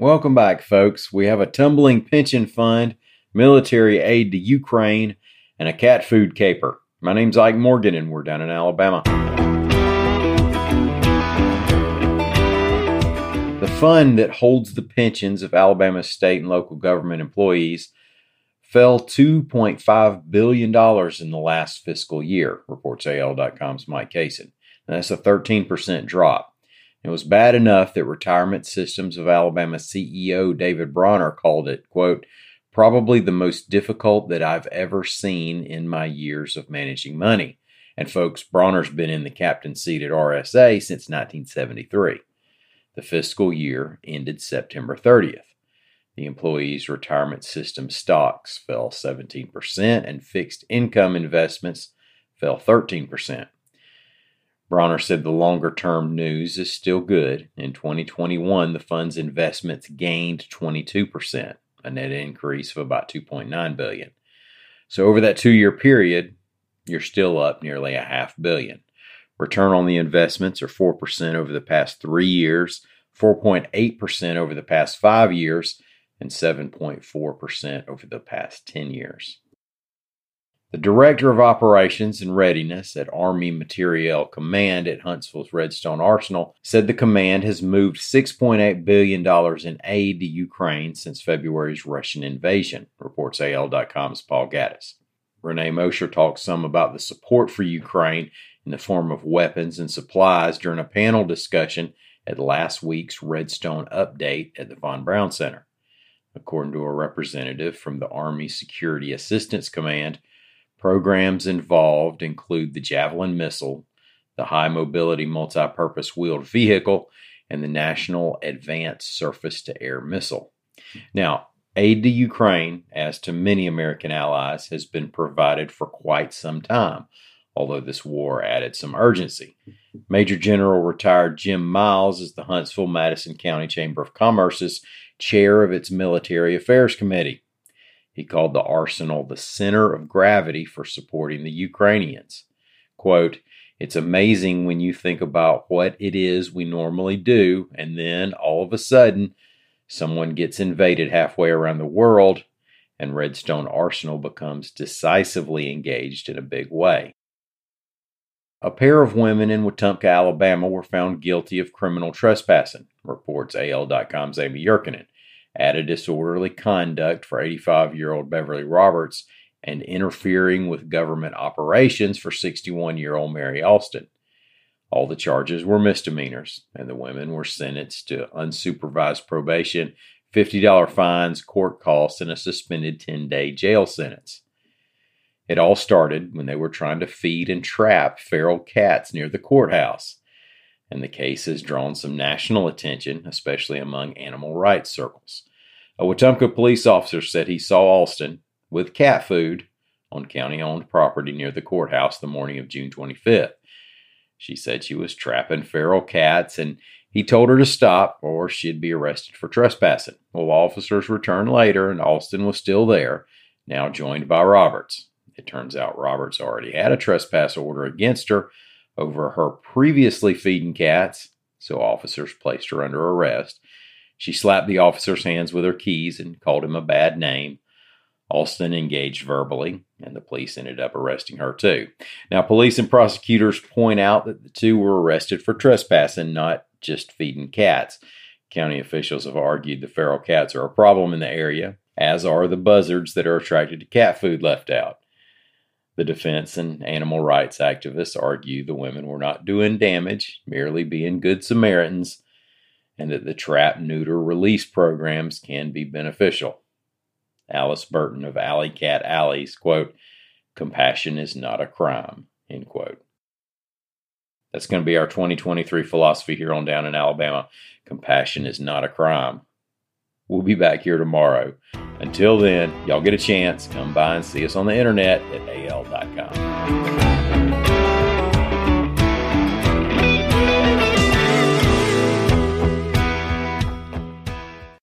Welcome back, folks. We have a tumbling pension fund, military aid to Ukraine, and a cat food caper. My name's Ike Morgan, and we're down in Alabama. The fund that holds the pensions of Alabama state and local government employees fell $2.5 billion in the last fiscal year, reports AL.com's Mike Cason. that's a 13% drop. It was bad enough that Retirement Systems of Alabama CEO David Bronner called it, quote, probably the most difficult that I've ever seen in my years of managing money. And folks, Bronner's been in the captain seat at RSA since 1973. The fiscal year ended September 30th. The employees' retirement system stocks fell 17% and fixed income investments fell 13%. Bronner said the longer term news is still good. In 2021, the fund's investments gained 22%, a net increase of about 2.9 billion. So over that 2-year period, you're still up nearly a half billion. Return on the investments are 4% over the past 3 years, 4.8% over the past 5 years, and 7.4% over the past 10 years. The Director of Operations and Readiness at Army Materiel Command at Huntsville's Redstone Arsenal said the command has moved $6.8 billion in aid to Ukraine since February's Russian invasion, reports AL.com's Paul Gattis. Renee Mosher talked some about the support for Ukraine in the form of weapons and supplies during a panel discussion at last week's Redstone Update at the Von Braun Center. According to a representative from the Army Security Assistance Command, Programs involved include the Javelin missile, the High Mobility Multi Purpose Wheeled Vehicle, and the National Advanced Surface to Air Missile. Now, aid to Ukraine, as to many American allies, has been provided for quite some time, although this war added some urgency. Major General retired Jim Miles is the Huntsville Madison County Chamber of Commerce's chair of its Military Affairs Committee. He called the arsenal the center of gravity for supporting the Ukrainians. Quote, it's amazing when you think about what it is we normally do, and then all of a sudden, someone gets invaded halfway around the world, and Redstone Arsenal becomes decisively engaged in a big way. A pair of women in Wetumpka, Alabama were found guilty of criminal trespassing, reports AL.com's Amy Yurkanin added disorderly conduct for 85 year old Beverly Roberts, and interfering with government operations for 61 year old Mary Alston. All the charges were misdemeanors, and the women were sentenced to unsupervised probation, $50 fines, court costs, and a suspended 10 day jail sentence. It all started when they were trying to feed and trap feral cats near the courthouse and the case has drawn some national attention, especially among animal rights circles. A Wetumpka police officer said he saw Alston with cat food on county owned property near the courthouse the morning of June 25th. She said she was trapping feral cats and he told her to stop or she'd be arrested for trespassing. Well, officers returned later and Alston was still there, now joined by Roberts. It turns out Roberts already had a trespass order against her over her previously feeding cats, so officers placed her under arrest. She slapped the officer's hands with her keys and called him a bad name. Alston engaged verbally, and the police ended up arresting her too. Now, police and prosecutors point out that the two were arrested for trespassing, not just feeding cats. County officials have argued the feral cats are a problem in the area, as are the buzzards that are attracted to cat food left out. The defense and animal rights activists argue the women were not doing damage, merely being good Samaritans, and that the trap neuter release programs can be beneficial. Alice Burton of Alley Cat Allies, quote, compassion is not a crime, end quote. That's going to be our 2023 philosophy here on Down in Alabama. Compassion is not a crime. We'll be back here tomorrow. Until then, y'all get a chance, come by and see us on the internet at al.com.